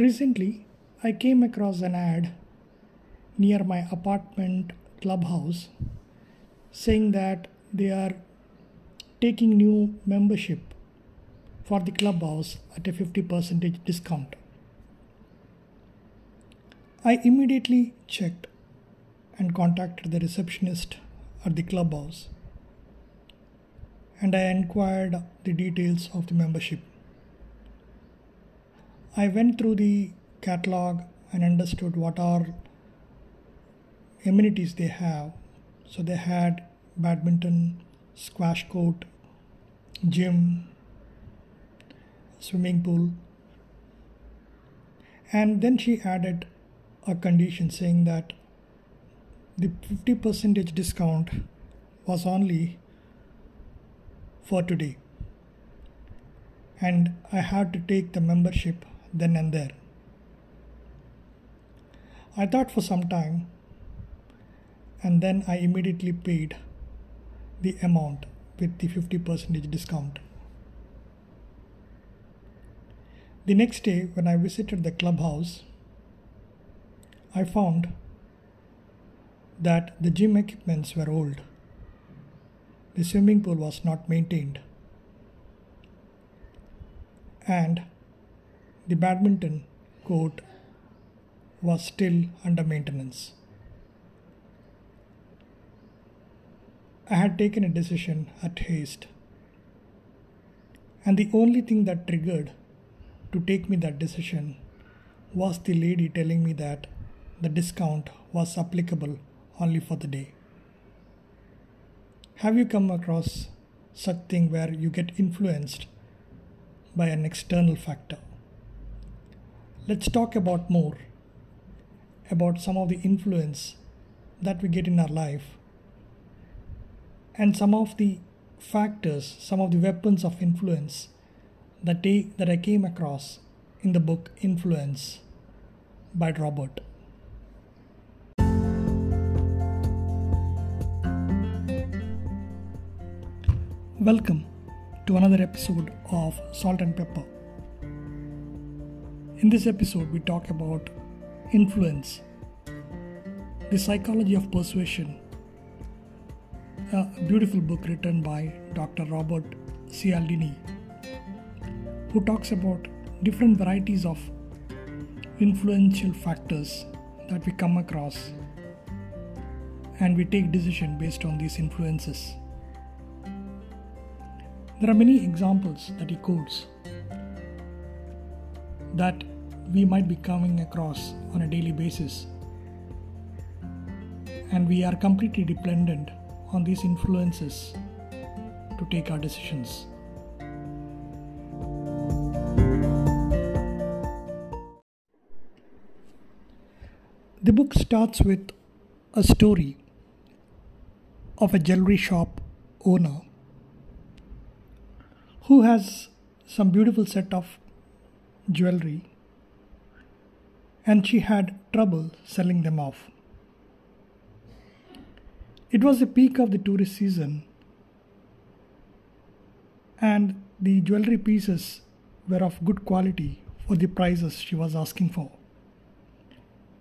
Recently, I came across an ad near my apartment clubhouse saying that they are taking new membership for the clubhouse at a 50% discount. I immediately checked and contacted the receptionist at the clubhouse and I inquired the details of the membership. I went through the catalog and understood what are amenities they have. So they had badminton, squash court, gym, swimming pool. And then she added a condition saying that the 50% discount was only for today. And I had to take the membership then and there. I thought for some time and then I immediately paid the amount with the 50% discount. The next day, when I visited the clubhouse, I found that the gym equipments were old. The swimming pool was not maintained. And the badminton court was still under maintenance. I had taken a decision at haste. And the only thing that triggered to take me that decision was the lady telling me that the discount was applicable only for the day. Have you come across such thing where you get influenced by an external factor? Let's talk about more about some of the influence that we get in our life and some of the factors, some of the weapons of influence that, that I came across in the book Influence by Robert. Welcome to another episode of Salt and Pepper. In this episode, we talk about influence, the psychology of persuasion, a beautiful book written by Dr. Robert Cialdini, who talks about different varieties of influential factors that we come across and we take decision based on these influences. There are many examples that he quotes that we might be coming across on a daily basis. And we are completely dependent on these influences to take our decisions. The book starts with a story of a jewelry shop owner who has some beautiful set of jewelry and she had trouble selling them off. It was the peak of the tourist season, and the jewelry pieces were of good quality for the prices she was asking for.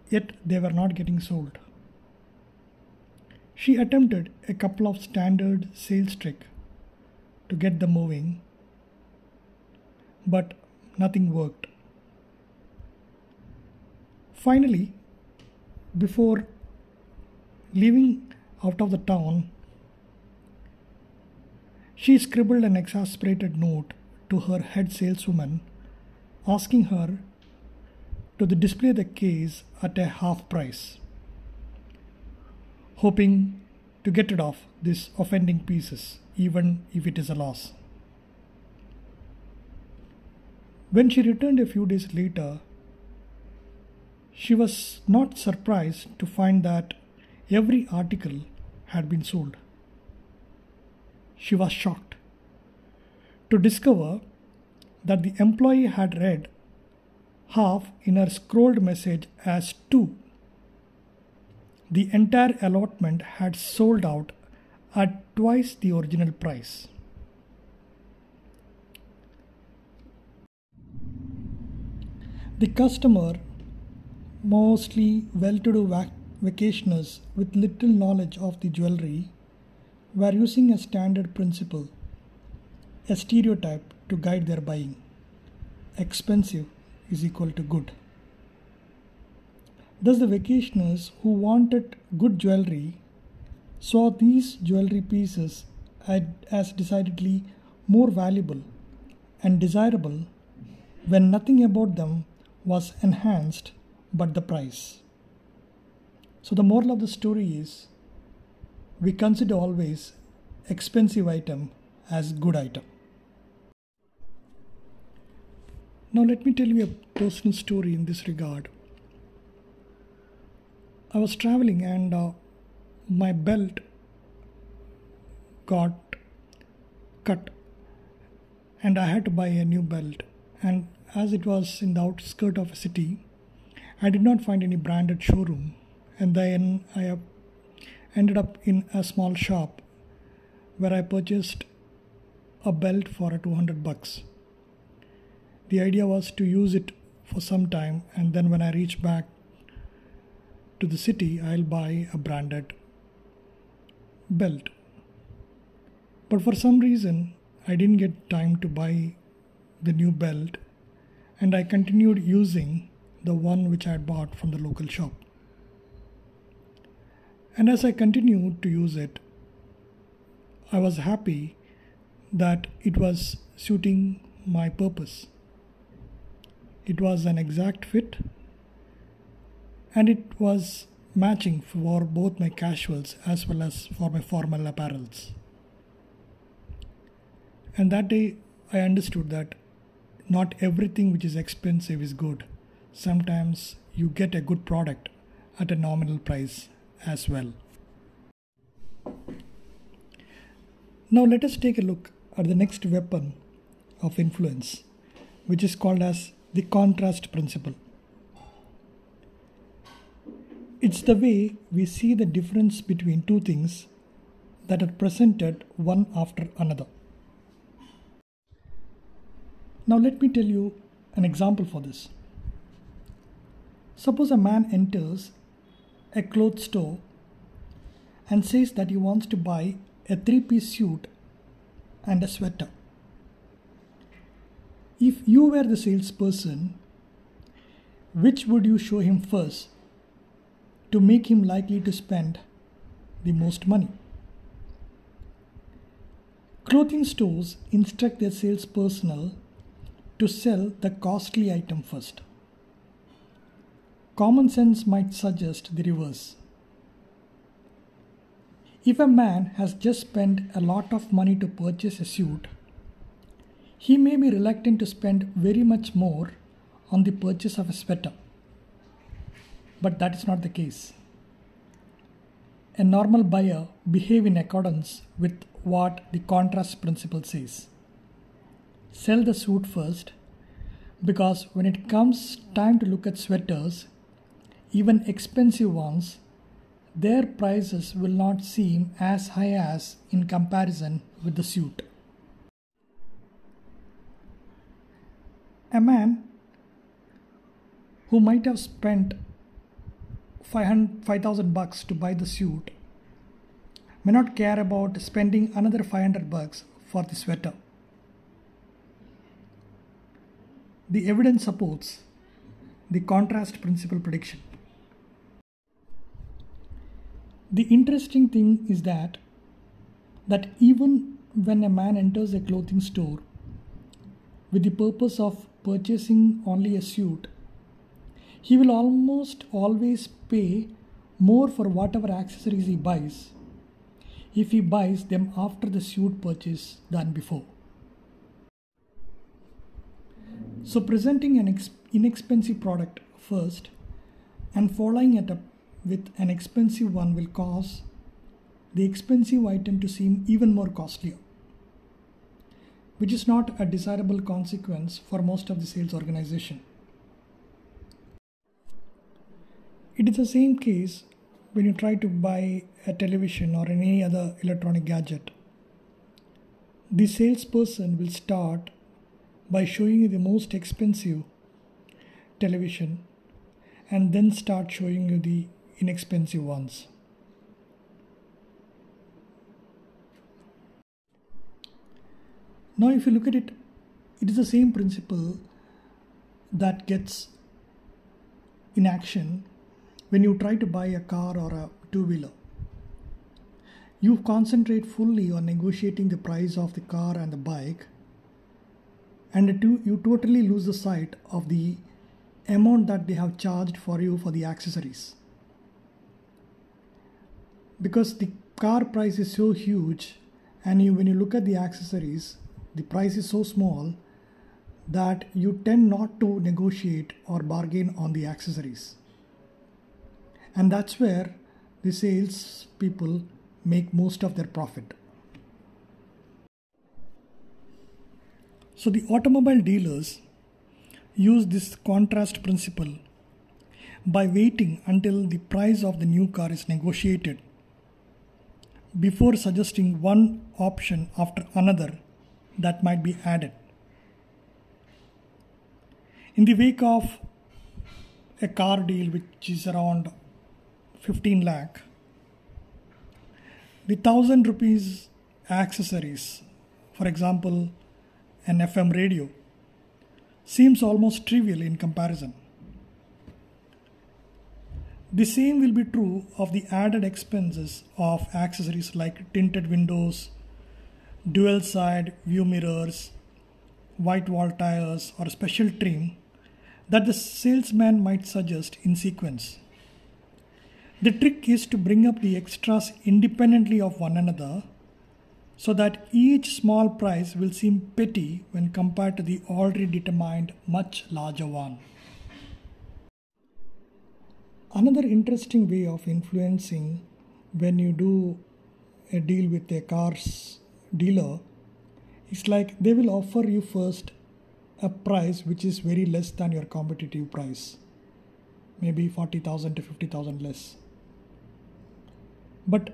Yet they were not getting sold. She attempted a couple of standard sales trick to get them moving, but nothing worked. Finally, before leaving out of the town, she scribbled an exasperated note to her head saleswoman asking her to display the case at a half price, hoping to get rid of these offending pieces, even if it is a loss. When she returned a few days later, she was not surprised to find that every article had been sold. She was shocked to discover that the employee had read half in her scrolled message as two. The entire allotment had sold out at twice the original price. The customer, mostly well to do vac- vacationers with little knowledge of the jewelry, were using a standard principle, a stereotype to guide their buying. Expensive is equal to good. Thus, the vacationers who wanted good jewelry saw these jewelry pieces as decidedly more valuable and desirable when nothing about them was enhanced but the price. So, the moral of the story is we consider always expensive item as good item. Now, let me tell you a personal story in this regard. I was traveling and uh, my belt got cut and I had to buy a new belt. And as it was in the outskirts of a city, I did not find any branded showroom. And then I ended up in a small shop where I purchased a belt for 200 bucks. The idea was to use it for some time and then when I reach back to the city, I'll buy a branded belt. But for some reason, I didn't get time to buy the new belt and I continued using the one which I had bought from the local shop. And as I continued to use it, I was happy that it was suiting my purpose. It was an exact fit and it was matching for both my casuals as well as for my formal apparels. And that day I understood that not everything which is expensive is good. Sometimes you get a good product at a nominal price as well. Now let us take a look at the next weapon of influence, which is called as the contrast principle. It's the way we see the difference between two things that are presented one after another. Now, let me tell you an example for this. Suppose a man enters a clothes store and says that he wants to buy a three piece suit and a sweater. If you were the salesperson, which would you show him first to make him likely to spend the most money. Clothing stores instruct their sales personnel to sell the costly item first. Common sense might suggest the reverse. If a man has just spent a lot of money to purchase a suit, he may be reluctant to spend very much more on the purchase of a sweater but that is not the case. A normal buyer behave in accordance with what the contrast principle says. Sell the suit first because when it comes time to look at sweaters, even expensive ones, their prices will not seem as high as in comparison with the suit. A man who might have spent 5000 bucks to buy the suit may not care about spending another 500 bucks for the sweater. The evidence supports the contrast principle prediction. The interesting thing is that that even when a man enters a clothing store with the purpose of purchasing only a suit he will almost always pay more for whatever accessories he buys if he buys them after the suit purchase than before. So, presenting an ex- inexpensive product first and following it up with an expensive one will cause the expensive item to seem even more costlier, which is not a desirable consequence for most of the sales organization. It is the same case when you try to buy a television or any other electronic gadget. The salesperson will start by showing you the most expensive television and then start showing you the inexpensive ones. Now, if you look at it, it is the same principle that gets in action when you try to buy a car or a two wheeler. You concentrate fully on negotiating the price of the car and the bike, and you totally lose the sight of the amount that they have charged for you for the accessories. Because the car price is so huge, and you, when you look at the accessories, the price is so small that you tend not to negotiate or bargain on the accessories. And that's where the sales people make most of their profit. So the automobile dealers use this contrast principle by waiting until the price of the new car is negotiated before suggesting one option after another that might be added. In the wake of a car deal which is around 15 lakh, the thousand rupees accessories, for example, an FM radio, seems almost trivial in comparison. The same will be true of the added expenses of accessories like tinted windows, dual side view mirrors, white wall tires, or special trim that the salesman might suggest in sequence. The trick is to bring up the extras independently of one another so that each small price will seem petty when compared to the already determined much larger one. Another interesting way of influencing when you do a deal with a car's dealer is like they will offer you first a price which is very less than your competitive price maybe 40000 to 50000 less but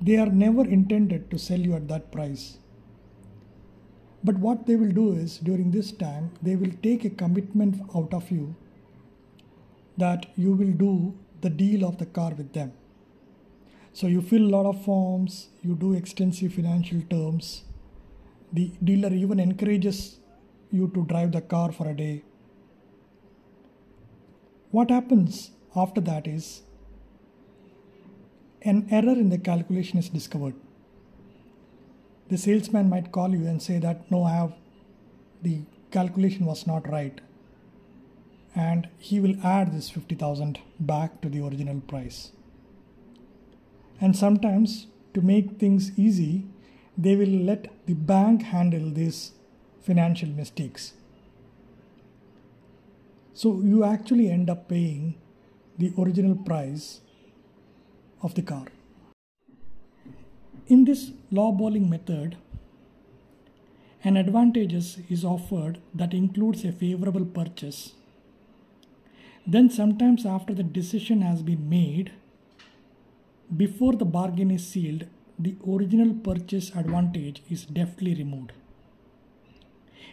they are never intended to sell you at that price but what they will do is during this time they will take a commitment out of you that you will do the deal of the car with them so you fill a lot of forms, you do extensive financial terms. The dealer even encourages you to drive the car for a day. What happens after that is an error in the calculation is discovered. The salesman might call you and say that no, I have the calculation was not right, and he will add this 50,000 back to the original price. And sometimes, to make things easy, they will let the bank handle these financial mistakes. So you actually end up paying the original price of the car. In this lowballing method, an advantage is offered that includes a favorable purchase. Then, sometimes after the decision has been made, before the bargain is sealed, the original purchase advantage is deftly removed.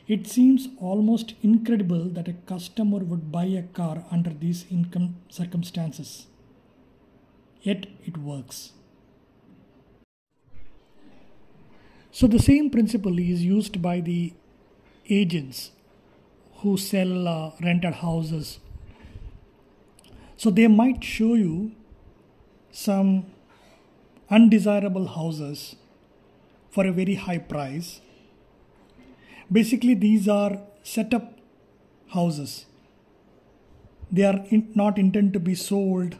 It seems almost incredible that a customer would buy a car under these income circumstances. Yet it works. So, the same principle is used by the agents who sell uh, rented houses. So, they might show you some undesirable houses for a very high price. Basically, these are setup houses. They are in, not intended to be sold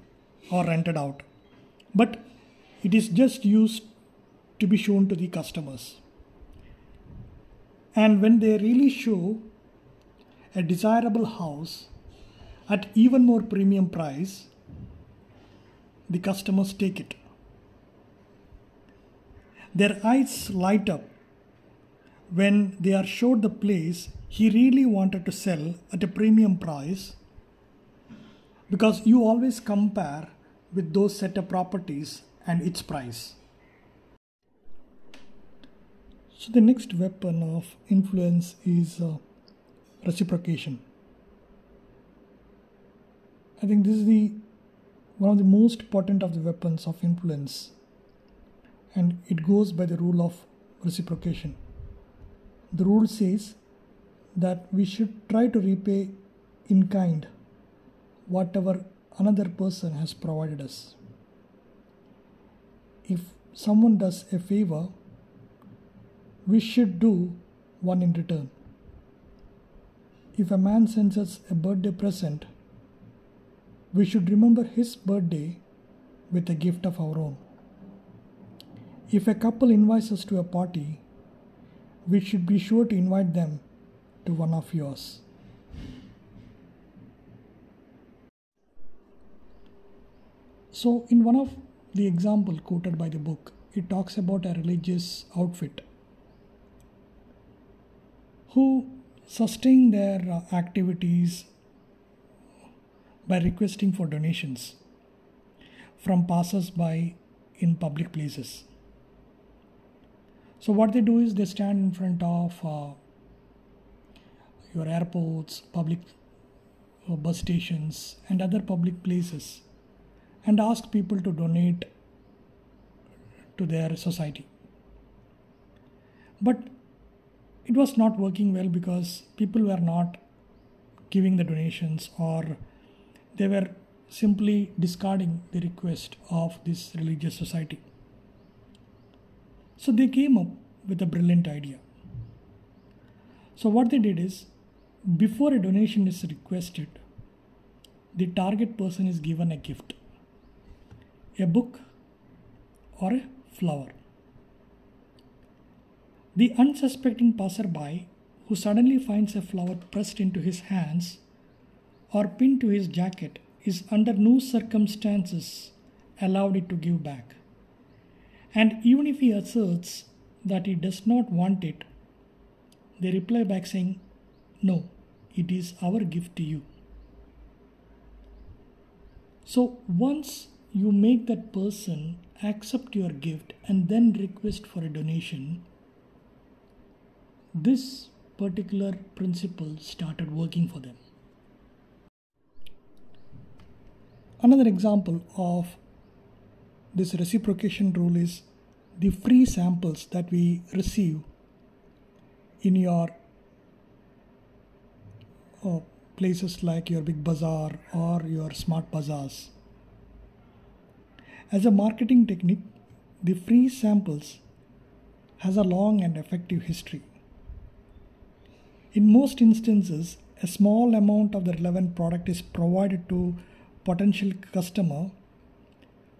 or rented out, but it is just used to be shown to the customers. And when they really show a desirable house at even more premium price, the customers take it. Their eyes light up when they are showed the place he really wanted to sell at a premium price because you always compare with those set of properties and its price. So, the next weapon of influence is uh, reciprocation. I think this is the one of the most potent of the weapons of influence, and it goes by the rule of reciprocation. The rule says that we should try to repay in kind whatever another person has provided us. If someone does a favor, we should do one in return. If a man sends us a birthday present, we should remember his birthday with a gift of our own. If a couple invites us to a party, we should be sure to invite them to one of yours. So, in one of the example quoted by the book, it talks about a religious outfit who sustain their uh, activities by requesting for donations from passers-by in public places. So what they do is they stand in front of uh, your airports, public uh, bus stations, and other public places, and ask people to donate to their society. But it was not working well because people were not giving the donations or they were simply discarding the request of this religious society. So they came up with a brilliant idea. So, what they did is, before a donation is requested, the target person is given a gift a book or a flower. The unsuspecting passerby who suddenly finds a flower pressed into his hands or pinned to his jacket is under no circumstances allowed it to give back. And even if he asserts that he does not want it, they reply back saying, No, it is our gift to you. So once you make that person accept your gift and then request for a donation, this particular principle started working for them. Another example of this reciprocation rule is the free samples that we receive in your uh, places like your big bazaar or your smart bazaars. As a marketing technique, the free samples has a long and effective history. In most instances, a small amount of the relevant product is provided to potential customer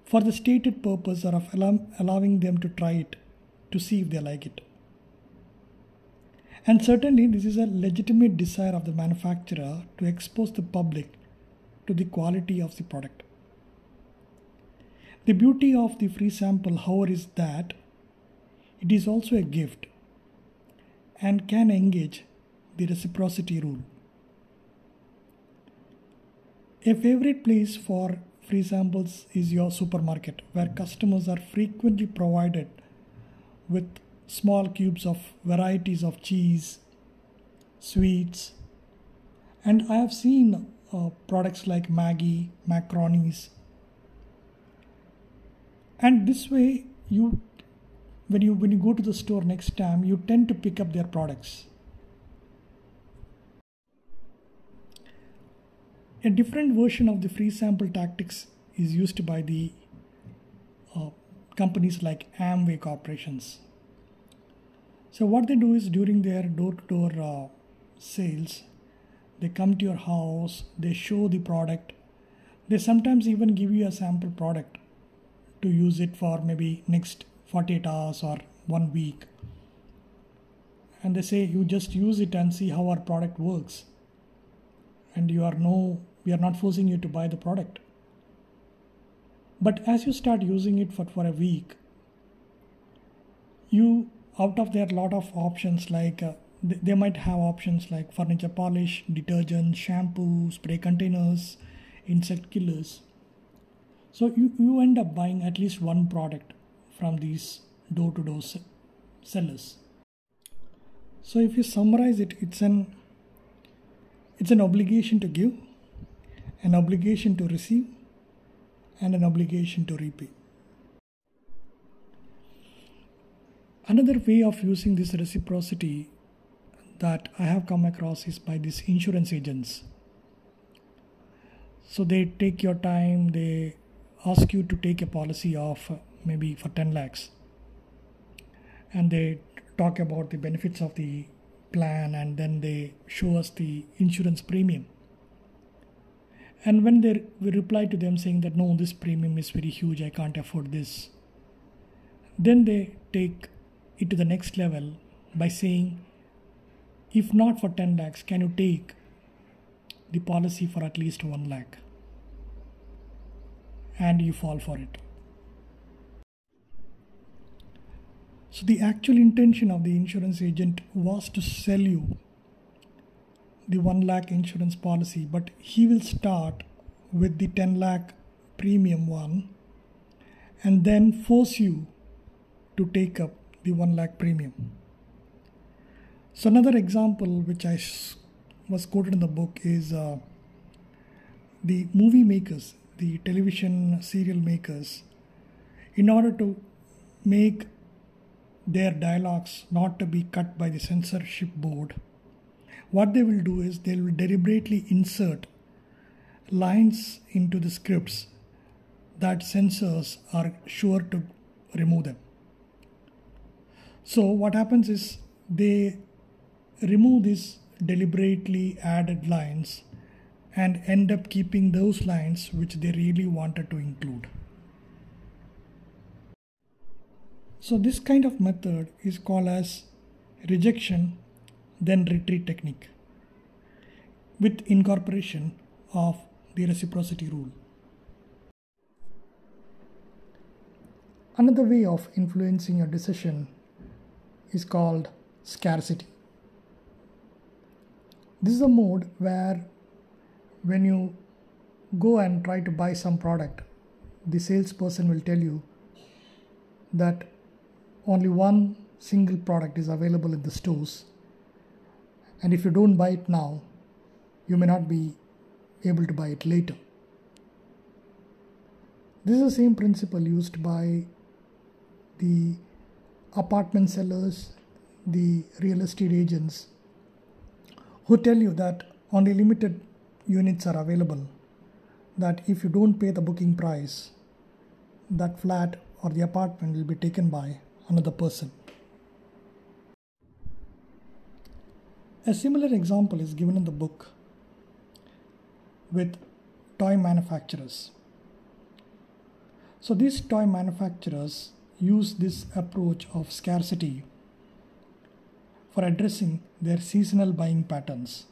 for the stated purpose of allowing them to try it to see if they like it. And certainly, this is a legitimate desire of the manufacturer to expose the public to the quality of the product. The beauty of the free sample, however, is that it is also a gift and can engage the reciprocity rule. A favorite place for free samples is your supermarket, where customers are frequently provided with small cubes of varieties of cheese, sweets, and I have seen uh, products like Maggi, macaronis, and this way you when you when you go to the store next time you tend to pick up their products. A different version of the free sample tactics is used by the uh, companies like Amway corporations. So what they do is during their door-to-door uh, sales, they come to your house, they show the product, they sometimes even give you a sample product to use it for maybe next 48 hours or one week. And they say you just use it and see how our product works. And you are no we are not forcing you to buy the product. But as you start using it for, for a week, you out of there a lot of options like uh, they might have options like furniture polish, detergent, shampoo, spray containers, insect killers. So you, you end up buying at least one product from these door to door sellers. So if you summarize it, it's an it's an obligation to give an obligation to receive and an obligation to repay. Another way of using this reciprocity that I have come across is by these insurance agents. So they take your time, they ask you to take a policy of maybe for 10 lakhs, and they talk about the benefits of the plan and then they show us the insurance premium. And when they we reply to them saying that no, this premium is very huge, I can't afford this, then they take it to the next level by saying, if not for 10 lakhs, can you take the policy for at least 1 lakh? And you fall for it. So, the actual intention of the insurance agent was to sell you the 1 lakh insurance policy, but he will start with the 10 lakh premium one and then force you to take up the 1 lakh premium. So, another example which I was quoted in the book is uh, the movie makers, the television serial makers, in order to make their dialogues not to be cut by the censorship board, what they will do is they will deliberately insert lines into the scripts that censors are sure to remove them. So, what happens is they remove these deliberately added lines and end up keeping those lines which they really wanted to include. So, this kind of method is called as rejection then retreat technique with incorporation of the reciprocity rule. Another way of influencing your decision is called scarcity. This is a mode where when you go and try to buy some product, the salesperson will tell you that only one single product is available in the stores. And if you don't buy it now, you may not be able to buy it later. This is the same principle used by the apartment sellers, the real estate agents, who tell you that only limited units are available, that if you don't pay the booking price, that flat or the apartment will be taken by another person. A similar example is given in the book with toy manufacturers. So, these toy manufacturers use this approach of scarcity for addressing their seasonal buying patterns.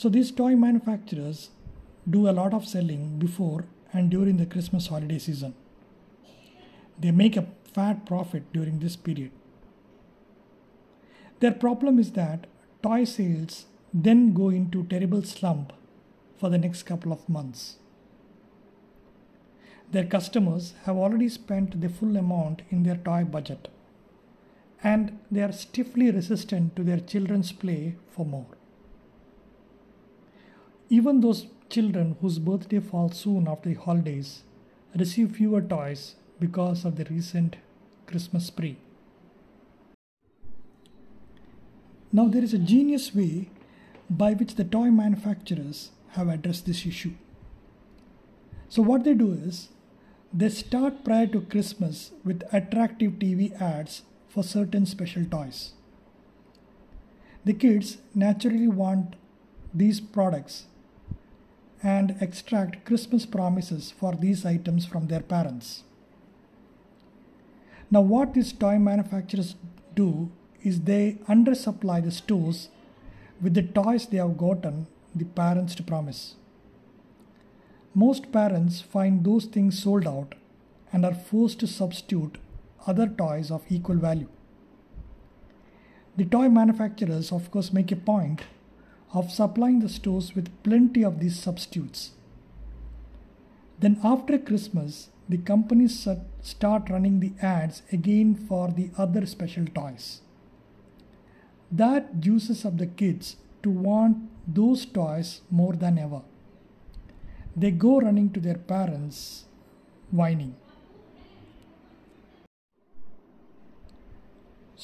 So, these toy manufacturers do a lot of selling before and during the Christmas holiday season. They make a fat profit during this period. Their problem is that toy sales then go into terrible slump for the next couple of months. Their customers have already spent the full amount in their toy budget and they are stiffly resistant to their children's play for more. Even those children whose birthday falls soon after the holidays receive fewer toys because of the recent Christmas spree. Now, there is a genius way by which the toy manufacturers have addressed this issue. So, what they do is they start prior to Christmas with attractive TV ads for certain special toys. The kids naturally want these products and extract Christmas promises for these items from their parents. Now, what these toy manufacturers do is they undersupply the stores with the toys they have gotten the parents to promise. Most parents find those things sold out and are forced to substitute other toys of equal value. The toy manufacturers, of course, make a point of supplying the stores with plenty of these substitutes. Then, after Christmas, the companies start running the ads again for the other special toys. That juices up the kids to want those toys more than ever. They go running to their parents, whining.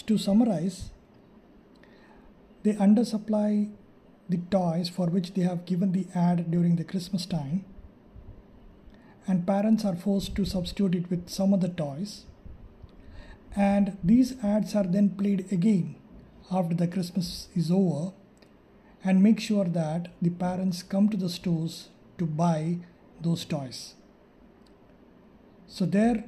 To summarize, they undersupply the toys for which they have given the ad during the Christmas time, and parents are forced to substitute it with some other toys. And these ads are then played again after the Christmas is over and make sure that the parents come to the stores to buy those toys. So their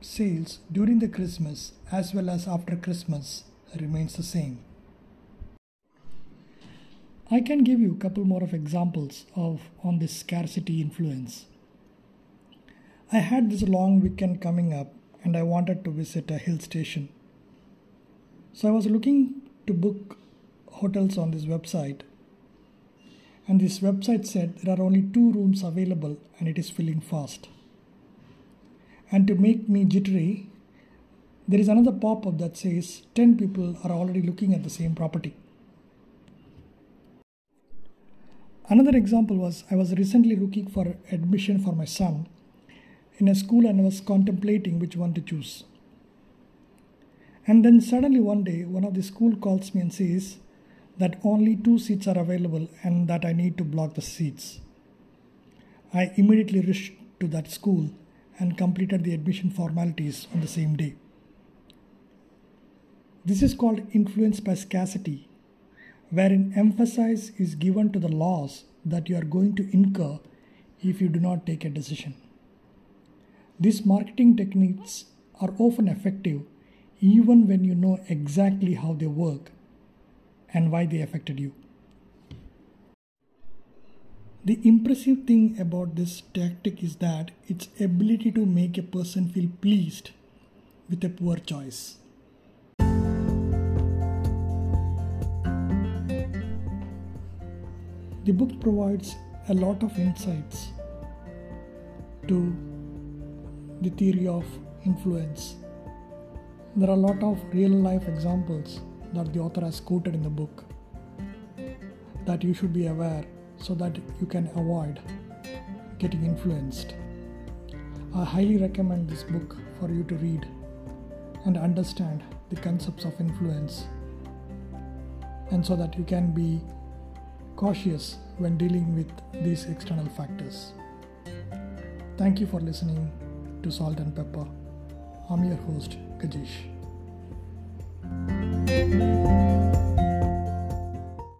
sales during the Christmas as well as after Christmas remains the same. I can give you a couple more of examples of on this scarcity influence. I had this long weekend coming up and I wanted to visit a hill station. So I was looking to book hotels on this website and this website said there are only two rooms available and it is filling fast. And to make me jittery, there is another pop up that says 10 people are already looking at the same property. Another example was I was recently looking for admission for my son in a school and was contemplating which one to choose. And then suddenly one day, one of the school calls me and says that only two seats are available and that I need to block the seats. I immediately rushed to that school and completed the admission formalities on the same day. This is called influence by scarcity, wherein emphasis is given to the loss that you are going to incur if you do not take a decision. These marketing techniques are often effective even when you know exactly how they work and why they affected you. The impressive thing about this tactic is that its ability to make a person feel pleased with a poor choice. The book provides a lot of insights to the theory of influence. There are a lot of real life examples that the author has quoted in the book that you should be aware so that you can avoid getting influenced. I highly recommend this book for you to read and understand the concepts of influence and so that you can be cautious when dealing with these external factors. Thank you for listening to Salt and Pepper. I'm your host, Kajish.